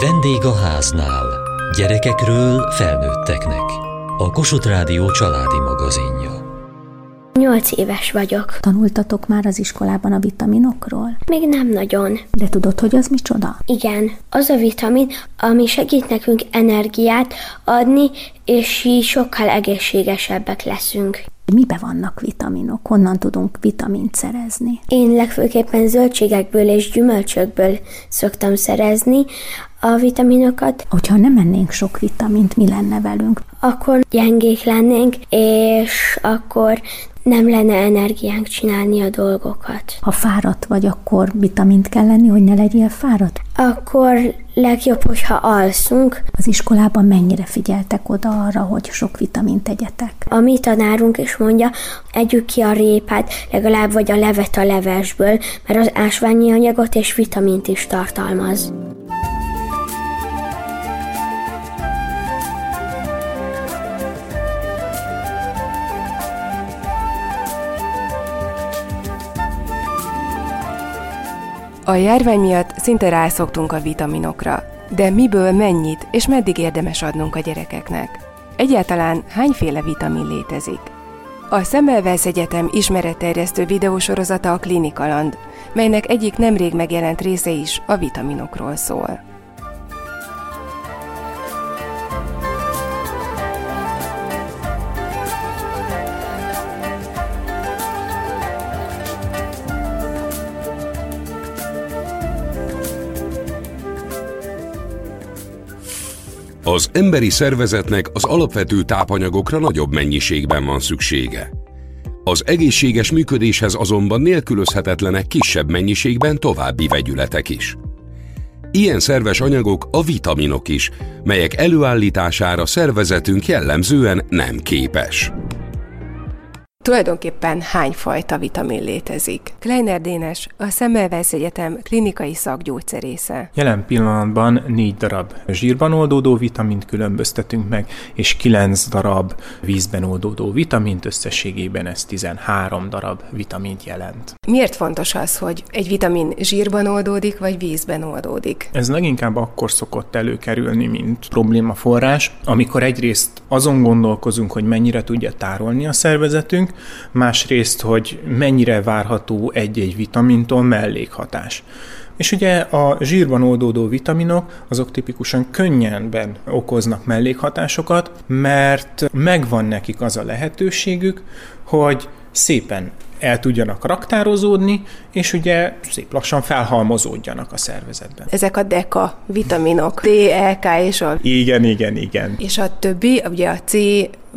Vendég a háznál. Gyerekekről felnőtteknek. A Kossuth Rádió családi magazinja. Nyolc éves vagyok. Tanultatok már az iskolában a vitaminokról? Még nem nagyon. De tudod, hogy az micsoda? Igen, az a vitamin, ami segít nekünk energiát adni, és így sokkal egészségesebbek leszünk. Mibe vannak vitaminok? Honnan tudunk vitamint szerezni? Én legfőképpen zöldségekből és gyümölcsökből szoktam szerezni a vitaminokat. Hogyha nem ennénk sok vitamint, mi lenne velünk? Akkor gyengék lennénk, és akkor nem lenne energiánk csinálni a dolgokat. Ha fáradt vagy, akkor vitamint kell lenni, hogy ne legyél fáradt? Akkor legjobb, hogyha alszunk. Az iskolában mennyire figyeltek oda arra, hogy sok vitamint tegyetek? A mi tanárunk is mondja, együk ki a répát, legalább vagy a levet a levesből, mert az ásványi anyagot és vitamint is tartalmaz. A járvány miatt szinte rászoktunk a vitaminokra, de miből mennyit és meddig érdemes adnunk a gyerekeknek? Egyáltalán hányféle vitamin létezik? A Semmelweis Egyetem ismeretterjesztő videósorozata a Klinikaland, melynek egyik nemrég megjelent része is a vitaminokról szól. Az emberi szervezetnek az alapvető tápanyagokra nagyobb mennyiségben van szüksége. Az egészséges működéshez azonban nélkülözhetetlenek kisebb mennyiségben további vegyületek is. Ilyen szerves anyagok a vitaminok is, melyek előállítására szervezetünk jellemzően nem képes. Tulajdonképpen hány fajta vitamin létezik? Kleiner Dénes, a Semmelweis Egyetem klinikai szakgyógyszerésze. Jelen pillanatban négy darab zsírban oldódó vitamint különböztetünk meg, és kilenc darab vízben oldódó vitamint, összességében ez 13 darab vitamint jelent. Miért fontos az, hogy egy vitamin zsírban oldódik, vagy vízben oldódik? Ez leginkább akkor szokott előkerülni, mint problémaforrás, amikor egyrészt azon gondolkozunk, hogy mennyire tudja tárolni a szervezetünk, másrészt, hogy mennyire várható egy-egy vitamintól mellékhatás. És ugye a zsírban oldódó vitaminok, azok tipikusan könnyenben okoznak mellékhatásokat, mert megvan nekik az a lehetőségük, hogy szépen el tudjanak raktározódni, és ugye szép lassan felhalmozódjanak a szervezetben. Ezek a deka vitaminok, D, E, K és a... Igen, igen, igen. És a többi, ugye a C,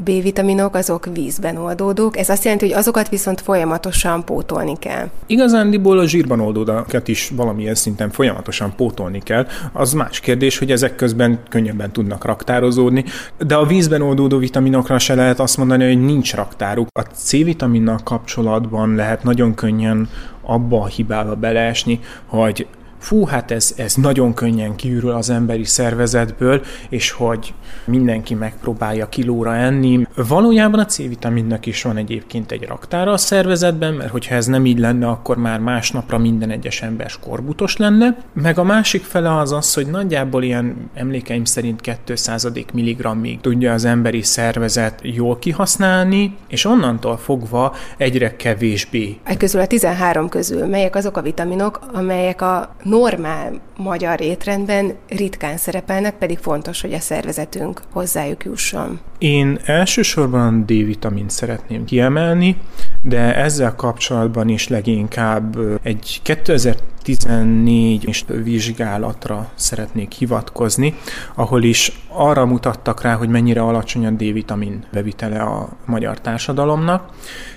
B-vitaminok azok vízben oldódók, ez azt jelenti, hogy azokat viszont folyamatosan pótolni kell. Igazándiból a zsírban oldódakat is valamilyen szinten folyamatosan pótolni kell. Az más kérdés, hogy ezek közben könnyebben tudnak raktározódni, de a vízben oldódó vitaminokra se lehet azt mondani, hogy nincs raktáruk. A C-vitaminnal kapcsolatban lehet nagyon könnyen abba a hibába beleesni, hogy fú, hát ez, ez nagyon könnyen kiürül az emberi szervezetből, és hogy mindenki megpróbálja kilóra enni. Valójában a C-vitaminnak is van egyébként egy raktára a szervezetben, mert hogyha ez nem így lenne, akkor már másnapra minden egyes ember skorbutos lenne. Meg a másik fele az az, hogy nagyjából ilyen emlékeim szerint 200 milligrammig tudja az emberi szervezet jól kihasználni, és onnantól fogva egyre kevésbé. E közül a 13 közül melyek azok a vitaminok, amelyek a normál magyar étrendben ritkán szerepelnek, pedig fontos, hogy a szervezetünk hozzájuk jusson. Én elsősorban D-vitamint szeretném kiemelni, de ezzel kapcsolatban is leginkább egy 2014 és vizsgálatra szeretnék hivatkozni, ahol is arra mutattak rá, hogy mennyire alacsony a D-vitamin bevitele a magyar társadalomnak.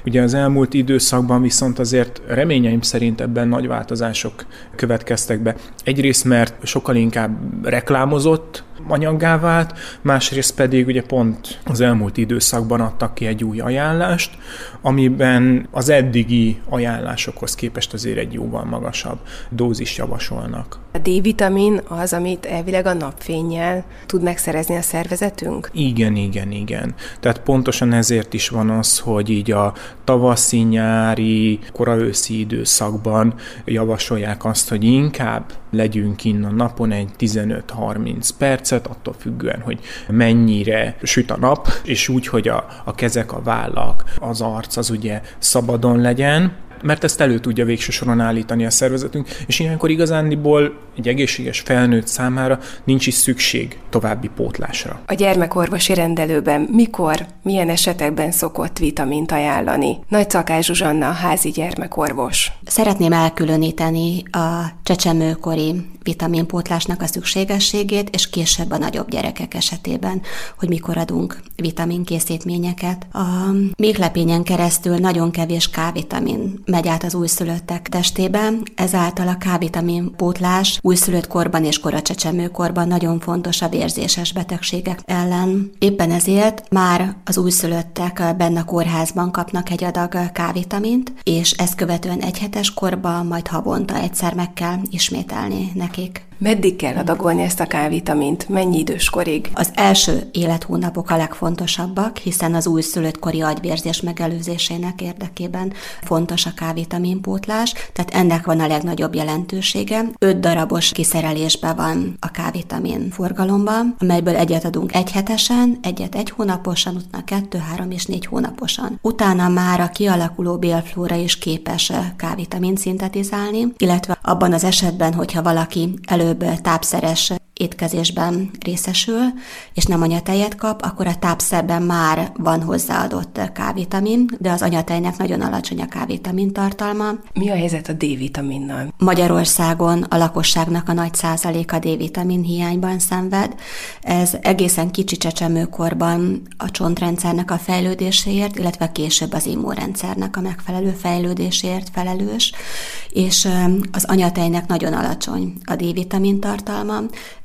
Ugye az elmúlt időszakban viszont azért reményeim szerint ebben nagy változások következtek be. Egyrészt, mert sokkal inkább reklámozott anyaggá vált, másrészt pedig ugye pont az elmúlt időszakban adtak ki egy új ajánlást, amiben az eddigi ajánlásokhoz képest azért egy jóval magasabb dózis javasolnak. A D-vitamin az, amit elvileg a napfényjel tud megszerezni a szervezetünk? Igen, igen, igen. Tehát pontosan ezért is van az, hogy így a tavaszi, nyári, koraőszi időszakban javasolják azt, hogy inkább legyünk innen napon egy 15-30 percet, attól függően, hogy mennyire süt a nap, és úgy, hogy a, a kezek, a vállak, az arc az ugye szabadon legyen, mert ezt elő tudja végső soron állítani a szervezetünk, és ilyenkor igazándiból egy egészséges felnőtt számára nincs is szükség további pótlásra. A gyermekorvosi rendelőben mikor, milyen esetekben szokott vitamint ajánlani? Nagy Szakás Zsuzsanna, a házi gyermekorvos. Szeretném elkülöníteni a csecsemőkori vitaminpótlásnak a szükségességét, és később a nagyobb gyerekek esetében, hogy mikor adunk vitaminkészítményeket. A méhlepényen keresztül nagyon kevés K-vitamin megy át az újszülöttek testében, ezáltal a K-vitamin pótlás újszülött korban és koracsecsemőkorban nagyon fontos a vérzéses betegségek ellen. Éppen ezért már az újszülöttek benne a kórházban kapnak egy adag K-vitamint, és ezt követően egy hetes korban, majd havonta egyszer meg kell ismételni nekik. Meddig kell adagolni ezt a K-vitamint? Mennyi időskorig? Az első élethónapok a legfontosabbak, hiszen az újszülött kori agyvérzés megelőzésének érdekében fontos a K-vitamin pótlás, tehát ennek van a legnagyobb jelentősége. Öt darabos kiszerelésben van a K-vitamin forgalomban, amelyből egyet adunk egy hetesen, egyet egy hónaposan, utána kettő, három és négy hónaposan. Utána már a kialakuló bélflóra is képes K-vitamin szintetizálni, illetve abban az esetben, hogyha valaki elő előbb tápszeres étkezésben részesül, és nem anyatejet kap, akkor a tápszerben már van hozzáadott K-vitamin, de az anyatejnek nagyon alacsony a K-vitamin tartalma. Mi a helyzet a D-vitaminnal? Magyarországon a lakosságnak a nagy százaléka D-vitamin hiányban szenved. Ez egészen kicsi csecsemőkorban a csontrendszernek a fejlődéséért, illetve később az immunrendszernek a megfelelő fejlődéséért felelős, és az anyatejnek nagyon alacsony a D-vitamin tartalma,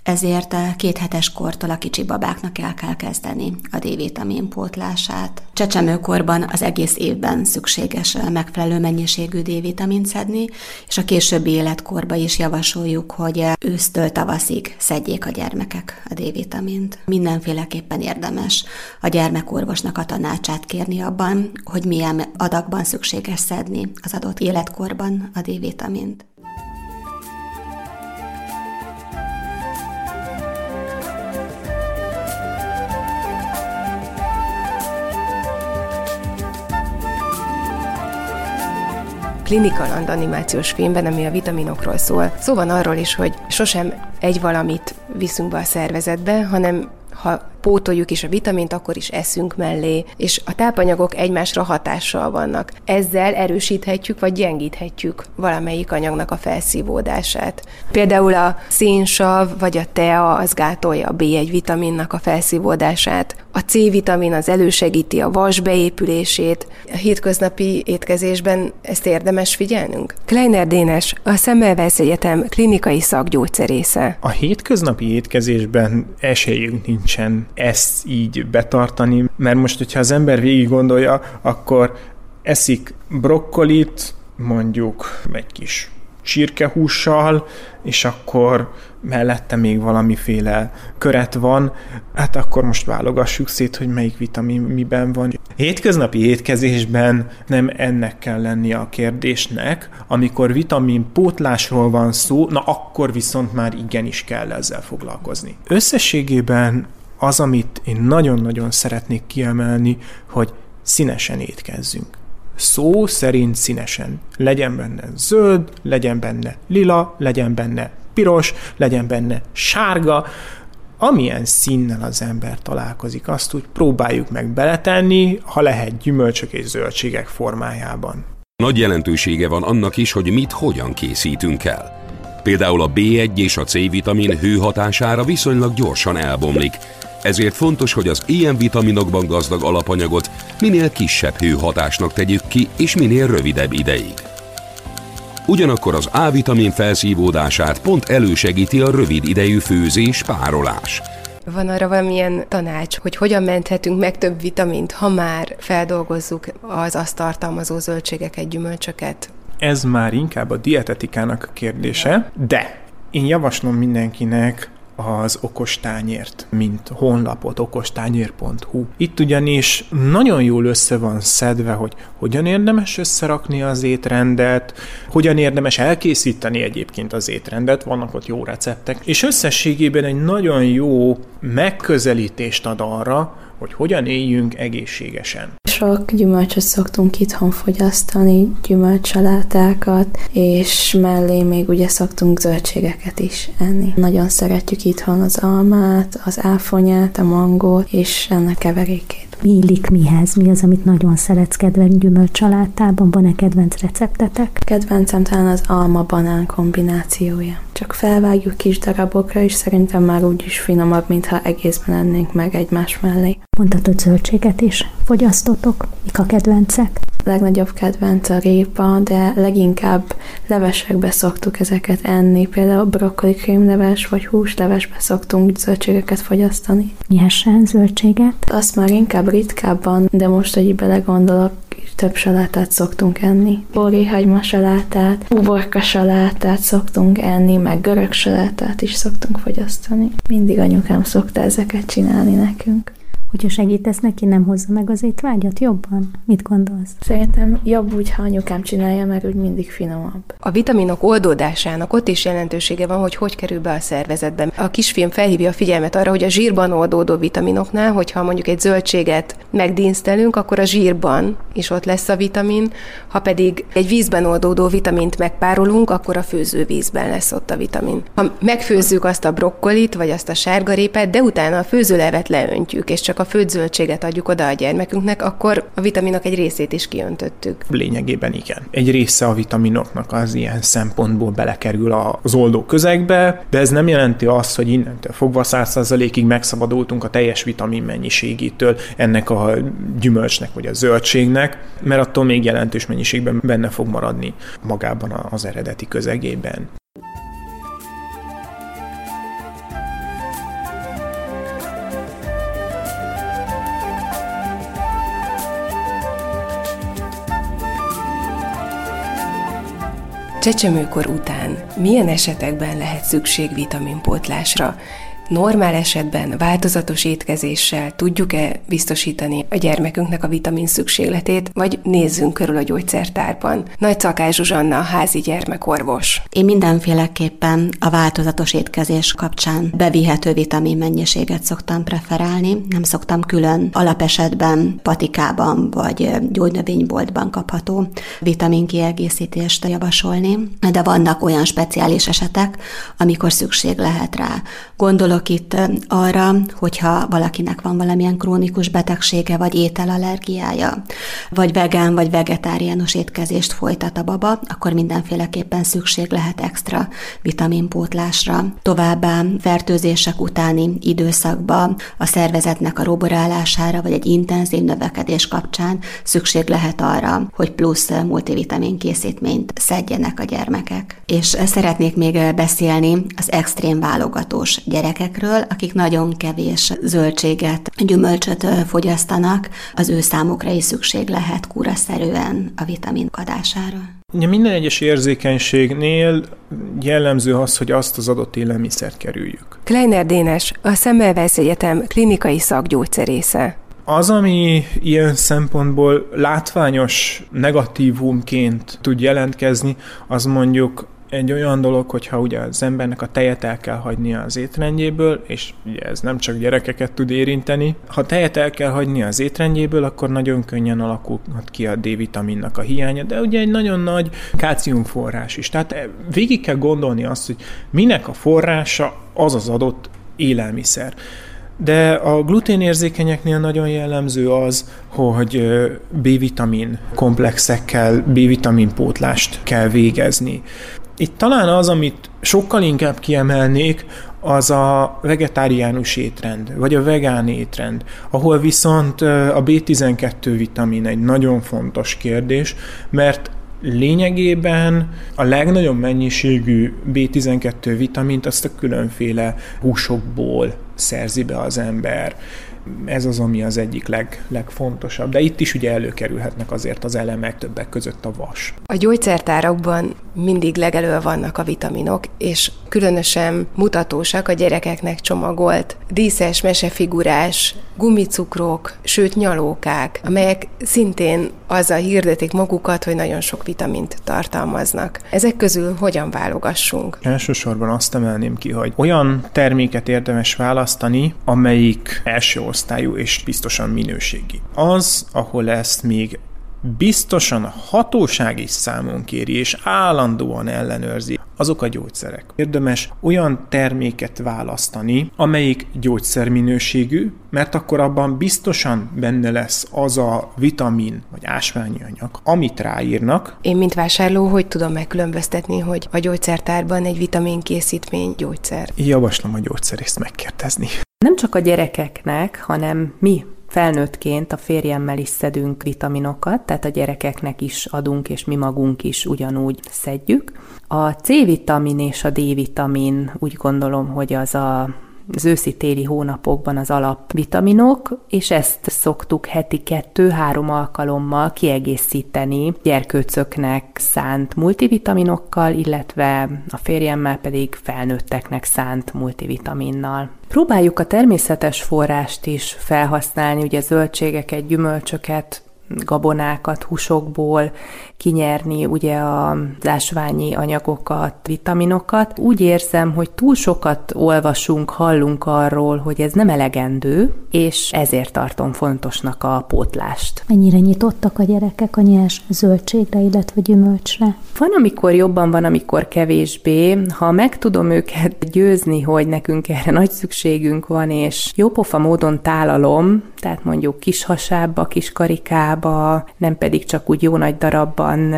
ezért a két hetes kortól a kicsi babáknak el kell kezdeni a D-vitamin pótlását. Csecsemőkorban az egész évben szükséges megfelelő mennyiségű D-vitamint szedni, és a későbbi életkorban is javasoljuk, hogy ősztől tavaszig szedjék a gyermekek a D-vitamint. Mindenféleképpen érdemes a gyermekorvosnak a tanácsát kérni abban, hogy milyen adagban szükséges szedni az adott életkorban a D-vitamint. Clinical animációs filmben, ami a vitaminokról szól, szó van arról is, hogy sosem egy valamit viszünk be a szervezetbe, hanem ha pótoljuk is a vitamint, akkor is eszünk mellé, és a tápanyagok egymásra hatással vannak. Ezzel erősíthetjük vagy gyengíthetjük valamelyik anyagnak a felszívódását. Például a szénsav vagy a tea az gátolja a B1 vitaminnak a felszívódását, a C-vitamin az elősegíti a vas beépülését. A hétköznapi étkezésben ezt érdemes figyelnünk? Kleiner Dénes, a Semmelweis Egyetem klinikai szakgyógyszerésze. A hétköznapi étkezésben esélyünk nincsen ezt így betartani, mert most, hogyha az ember végig gondolja, akkor eszik brokkolit, mondjuk egy kis csirkehússal, és akkor mellette még valamiféle köret van, hát akkor most válogassuk szét, hogy melyik vitamin miben van. Hétköznapi étkezésben nem ennek kell lenni a kérdésnek, amikor vitamin pótlásról van szó, na akkor viszont már igenis kell ezzel foglalkozni. Összességében az, amit én nagyon-nagyon szeretnék kiemelni, hogy színesen étkezzünk. Szó szerint színesen. Legyen benne zöld, legyen benne lila, legyen benne piros, legyen benne sárga, amilyen színnel az ember találkozik, azt úgy próbáljuk meg beletenni, ha lehet gyümölcsök és zöldségek formájában. Nagy jelentősége van annak is, hogy mit hogyan készítünk el. Például a B1 és a C-vitamin hőhatására viszonylag gyorsan elbomlik, ezért fontos, hogy az ilyen vitaminokban gazdag alapanyagot minél kisebb hőhatásnak tegyük ki, és minél rövidebb ideig. Ugyanakkor az A-vitamin felszívódását pont elősegíti a rövid idejű főzés, párolás. Van arra valamilyen tanács, hogy hogyan menthetünk meg több vitamint, ha már feldolgozzuk az azt tartalmazó zöldségeket, gyümölcsöket? ez már inkább a dietetikának a kérdése, de én javaslom mindenkinek az okostányért, mint honlapot, okostányér.hu. Itt ugyanis nagyon jól össze van szedve, hogy hogyan érdemes összerakni az étrendet, hogyan érdemes elkészíteni egyébként az étrendet, vannak ott jó receptek, és összességében egy nagyon jó megközelítést ad arra, hogy hogyan éljünk egészségesen. Sok gyümölcsöt szoktunk itthon fogyasztani, gyümölcsalátákat, és mellé még ugye szoktunk zöldségeket is enni. Nagyon szeretjük itthon az almát, az áfonyát, a mangót, és ennek keverékét. Mi illik mihez? Mi az, amit nagyon szeretsz kedvenc gyümölcsalátában? Van-e kedvenc receptetek? Kedvencem talán az alma-banán kombinációja. Csak felvágjuk kis darabokra, és szerintem már úgy is finomabb, mintha egészben ennénk meg egymás mellé. Mondhatod zöldséget is fogyasztotok? Mik a kedvencek? Legnagyobb kedvenc a répa, de leginkább levesekbe szoktuk ezeket enni. Például brokkoli krémleves vagy húslevesbe szoktunk zöldségeket fogyasztani. Nyersen zöldséget? Azt már inkább ritkábban, de most, hogy így belegondolok, több salátát szoktunk enni. Bórihagyma salátát, uborka salátát szoktunk enni, meg görög salátát is szoktunk fogyasztani. Mindig anyukám szokta ezeket csinálni nekünk. Hogyha segítesz neki, nem hozza meg az étvágyat jobban? Mit gondolsz? Szerintem jobb úgy, ha anyukám csinálja, mert úgy mindig finomabb. A vitaminok oldódásának ott is jelentősége van, hogy hogy kerül be a szervezetbe. A kisfilm felhívja a figyelmet arra, hogy a zsírban oldódó vitaminoknál, hogyha mondjuk egy zöldséget megdínstelünk, akkor a zsírban is ott lesz a vitamin, ha pedig egy vízben oldódó vitamint megpárolunk, akkor a főzővízben lesz ott a vitamin. Ha megfőzzük azt a brokkolit, vagy azt a sárgarépet, de utána a főzőlevet leöntjük, és csak a főtt zöldséget adjuk oda a gyermekünknek, akkor a vitaminok egy részét is kiöntöttük. Lényegében igen. Egy része a vitaminoknak az ilyen szempontból belekerül az oldó közegbe, de ez nem jelenti azt, hogy innentől fogva 100%-ig megszabadultunk a teljes vitamin mennyiségétől ennek a gyümölcsnek vagy a zöldségnek, mert attól még jelentős mennyiségben benne fog maradni magában az eredeti közegében. Csecsemőkor után milyen esetekben lehet szükség vitaminpótlásra? Normál esetben változatos étkezéssel tudjuk-e biztosítani a gyermekünknek a vitamin szükségletét, vagy nézzünk körül a gyógyszertárban? Nagy Szakás Zsuzsanna, házi gyermekorvos. Én mindenféleképpen a változatos étkezés kapcsán bevihető vitamin mennyiséget szoktam preferálni. Nem szoktam külön alapesetben patikában vagy gyógynövényboltban kapható vitamin kiegészítést javasolni, de vannak olyan speciális esetek, amikor szükség lehet rá. Gondolok Gondolok itt arra, hogyha valakinek van valamilyen krónikus betegsége, vagy ételallergiája, vagy vegán, vagy vegetáriánus étkezést folytat a baba, akkor mindenféleképpen szükség lehet extra vitaminpótlásra. Továbbá fertőzések utáni időszakban a szervezetnek a roborálására, vagy egy intenzív növekedés kapcsán szükség lehet arra, hogy plusz multivitamin készítményt szedjenek a gyermekek. És szeretnék még beszélni az extrém válogatós gyerekek gyerekekről, akik nagyon kevés zöldséget, gyümölcsöt fogyasztanak, az ő számukra is szükség lehet kúraszerűen a vitamin adására. Ugye minden egyes érzékenységnél jellemző az, hogy azt az adott élelmiszert kerüljük. Kleiner Dénes, a Semmelweis Egyetem klinikai szakgyógyszerésze. Az, ami ilyen szempontból látványos negatívumként tud jelentkezni, az mondjuk egy olyan dolog, hogyha ugye az embernek a tejet el kell hagynia az étrendjéből, és ugye ez nem csak gyerekeket tud érinteni. Ha tejet el kell hagynia az étrendjéből, akkor nagyon könnyen alakulhat ki a D-vitaminnak a hiánya, de ugye egy nagyon nagy kálciumforrás is. Tehát eh, végig kell gondolni azt, hogy minek a forrása az az adott élelmiszer. De a gluténérzékenyeknél nagyon jellemző az, hogy eh, B-vitamin komplexekkel B-vitamin pótlást kell végezni. Itt talán az, amit sokkal inkább kiemelnék, az a vegetáriánus étrend, vagy a vegán étrend, ahol viszont a B12 vitamin egy nagyon fontos kérdés, mert lényegében a legnagyobb mennyiségű B12 vitamint azt a különféle húsokból szerzi be az ember Ez az, ami az egyik leg, legfontosabb. De itt is ugye előkerülhetnek azért az elemek, többek között a vas. A gyógyszertárakban mindig legelő vannak a vitaminok, és különösen mutatósak a gyerekeknek csomagolt díszes, mesefigurás gumicukrok, sőt nyalókák, amelyek szintén azzal hirdetik magukat, hogy nagyon sok vitamint tartalmaznak. Ezek közül hogyan válogassunk? Elsősorban azt emelném ki, hogy olyan terméket érdemes választani, amelyik első osztályú és biztosan minőségi. Az, ahol ezt még biztosan a hatóság is számon kéri, és állandóan ellenőrzi, azok a gyógyszerek. Érdemes olyan terméket választani, amelyik gyógyszerminőségű, mert akkor abban biztosan benne lesz az a vitamin vagy ásványi anyag, amit ráírnak. Én, mint vásárló, hogy tudom megkülönböztetni, hogy a gyógyszertárban egy vitaminkészítmény gyógyszer? Javaslom a gyógyszerészt megkérdezni. Nem csak a gyerekeknek, hanem mi felnőttként a férjemmel is szedünk vitaminokat, tehát a gyerekeknek is adunk, és mi magunk is ugyanúgy szedjük. A C-vitamin és a D-vitamin úgy gondolom, hogy az a az őszi-téli hónapokban az alapvitaminok, és ezt szoktuk heti kettő-három alkalommal kiegészíteni gyerkőcöknek szánt multivitaminokkal, illetve a férjemmel pedig felnőtteknek szánt multivitaminnal. Próbáljuk a természetes forrást is felhasználni, ugye zöldségeket, gyümölcsöket, gabonákat húsokból, kinyerni ugye az ásványi anyagokat, vitaminokat. Úgy érzem, hogy túl sokat olvasunk, hallunk arról, hogy ez nem elegendő, és ezért tartom fontosnak a pótlást. Mennyire nyitottak a gyerekek a nyers zöldségre, illetve gyümölcsre? Van, amikor jobban van, amikor kevésbé. Ha meg tudom őket győzni, hogy nekünk erre nagy szükségünk van, és jópofa módon tálalom, tehát mondjuk kis hasába, kis karikába, nem pedig csak úgy jó nagy darabban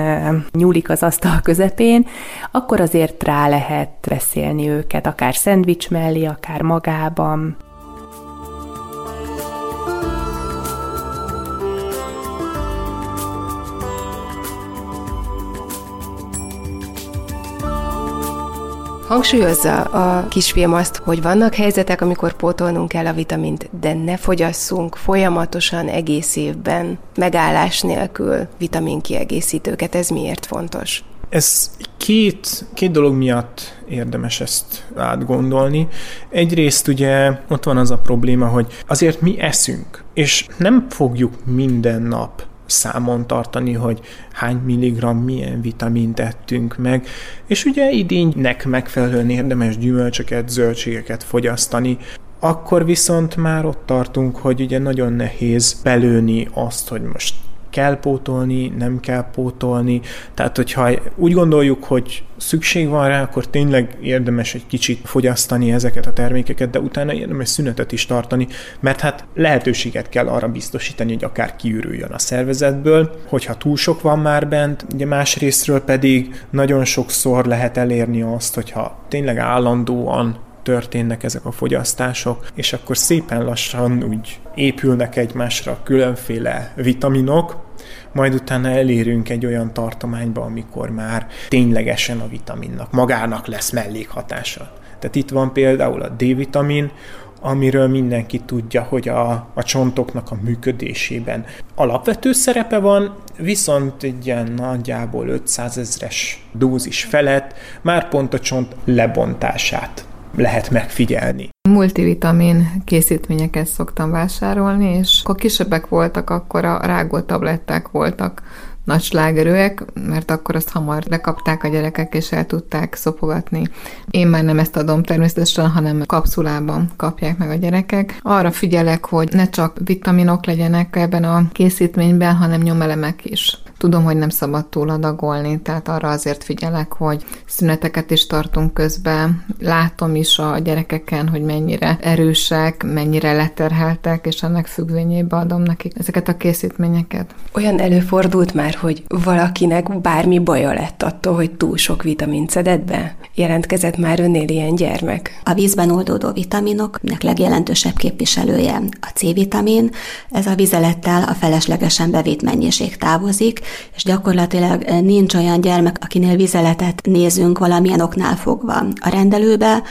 nyúlik az asztal közepén, akkor azért rá lehet beszélni őket, akár szendvics mellé, akár magában. Hangsúlyozza a kisfilm azt, hogy vannak helyzetek, amikor pótolnunk kell a vitamint, de ne fogyasszunk folyamatosan egész évben megállás nélkül vitaminkiegészítőket. Ez miért fontos? Ez két, két dolog miatt érdemes ezt átgondolni. Egyrészt ugye ott van az a probléma, hogy azért mi eszünk, és nem fogjuk minden nap számon tartani, hogy hány milligram milyen vitamint ettünk meg, és ugye idénynek megfelelően érdemes gyümölcsöket, zöldségeket fogyasztani, akkor viszont már ott tartunk, hogy ugye nagyon nehéz belőni azt, hogy most kell pótolni, nem kell pótolni. Tehát, hogyha úgy gondoljuk, hogy szükség van rá, akkor tényleg érdemes egy kicsit fogyasztani ezeket a termékeket, de utána érdemes szünetet is tartani, mert hát lehetőséget kell arra biztosítani, hogy akár kiürüljön a szervezetből, hogyha túl sok van már bent, ugye más részről pedig nagyon sokszor lehet elérni azt, hogyha tényleg állandóan történnek ezek a fogyasztások, és akkor szépen lassan úgy épülnek egymásra különféle vitaminok, majd utána elérünk egy olyan tartományba, amikor már ténylegesen a vitaminnak magának lesz mellékhatása. Tehát itt van például a D-vitamin, amiről mindenki tudja, hogy a, a csontoknak a működésében alapvető szerepe van, viszont egy ilyen nagyjából 500 ezres dózis felett már pont a csont lebontását lehet megfigyelni. Multivitamin készítményeket szoktam vásárolni, és akkor kisebbek voltak, akkor a rágó tabletták voltak nagy slágerőek, mert akkor azt hamar lekapták a gyerekek, és el tudták szopogatni. Én már nem ezt adom természetesen, hanem kapszulában kapják meg a gyerekek. Arra figyelek, hogy ne csak vitaminok legyenek ebben a készítményben, hanem nyomelemek is. Tudom, hogy nem szabad túl adagolni, tehát arra azért figyelek, hogy szüneteket is tartunk közben. Látom is a gyerekeken, hogy mennyire erősek, mennyire leterheltek, és ennek függvényében adom nekik ezeket a készítményeket. Olyan előfordult már, hogy valakinek bármi baja lett attól, hogy túl sok vitamint szedett be? Jelentkezett már önnél ilyen gyermek? A vízben oldódó vitaminoknak legjelentősebb képviselője a C-vitamin. Ez a vizelettel a feleslegesen bevitt mennyiség távozik, és gyakorlatilag eh, nincs olyan gyermek, akinél vizeletet nézünk valamilyen oknál fogva a rendelőbe,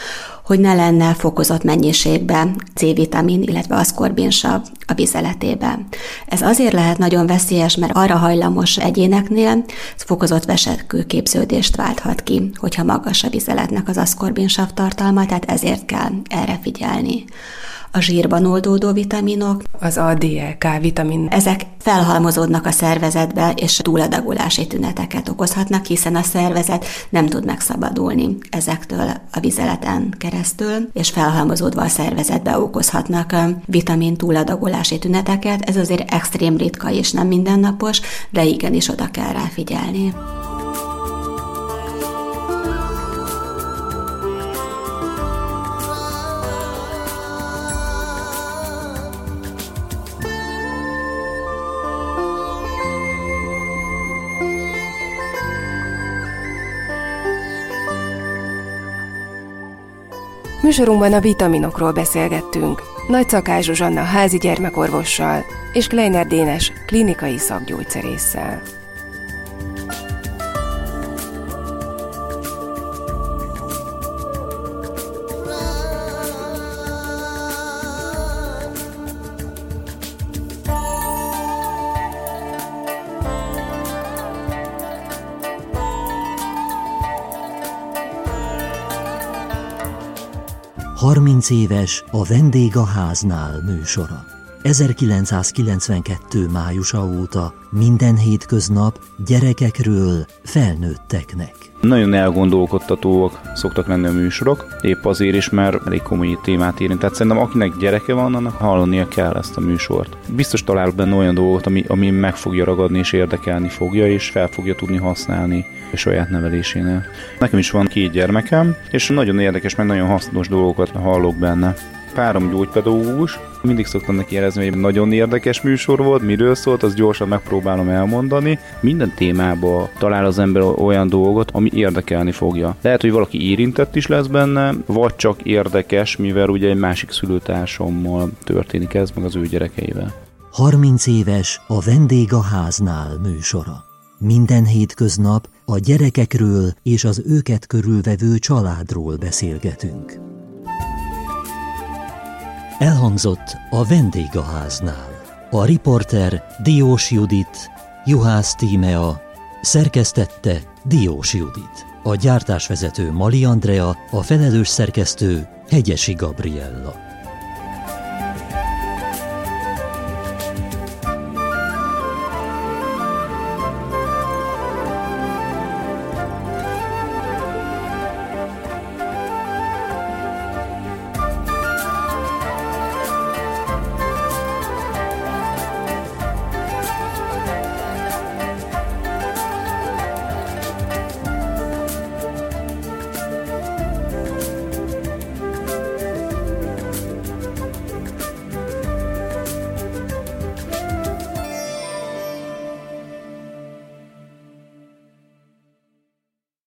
hogy ne lenne fokozott mennyiségben C-vitamin, illetve aszkorbinsav a vizeletében. Ez azért lehet nagyon veszélyes, mert arra hajlamos egyéneknél fokozott vesekőképződést válthat ki, hogyha magas a vizeletnek az aszkorbinsav tartalma, tehát ezért kell erre figyelni a zsírban oldódó vitaminok. Az ADLK vitamin. Ezek felhalmozódnak a szervezetbe, és túladagolási tüneteket okozhatnak, hiszen a szervezet nem tud megszabadulni ezektől a vizeleten keresztül, és felhalmozódva a szervezetbe okozhatnak vitamin túladagolási tüneteket. Ez azért extrém ritka és nem mindennapos, de igenis oda kell rá figyelni. Műsorunkban a vitaminokról beszélgettünk. Nagy Szakás Zsuzsanna házi gyermekorvossal és Kleiner Dénes klinikai szakgyógyszerésszel. 30 éves a Vendég a háznál műsora. 1992. májusa óta minden hétköznap gyerekekről felnőtteknek. Nagyon elgondolkodtatóak szoktak lenni a műsorok, épp azért is, mert elég komoly témát érint. Tehát szerintem akinek gyereke van, annak hallania kell ezt a műsort. Biztos talál benne olyan dolgot, ami, ami meg fogja ragadni és érdekelni fogja, és fel fogja tudni használni a saját nevelésénél. Nekem is van két gyermekem, és nagyon érdekes, meg nagyon hasznos dolgokat hallok benne párom gyógypedagógus, mindig szoktam neki érezni, hogy nagyon érdekes műsor volt, miről szólt, az gyorsan megpróbálom elmondani. Minden témába talál az ember olyan dolgot, ami érdekelni fogja. Lehet, hogy valaki érintett is lesz benne, vagy csak érdekes, mivel ugye egy másik szülőtársammal történik ez, meg az ő gyerekeivel. 30 éves a Vendég a háznál műsora. Minden hétköznap a gyerekekről és az őket körülvevő családról beszélgetünk. Elhangzott a vendégháznál. A riporter Diós Judit, Juhász Tímea, szerkesztette Diós Judit. A gyártásvezető Mali Andrea, a felelős szerkesztő Hegyesi Gabriella.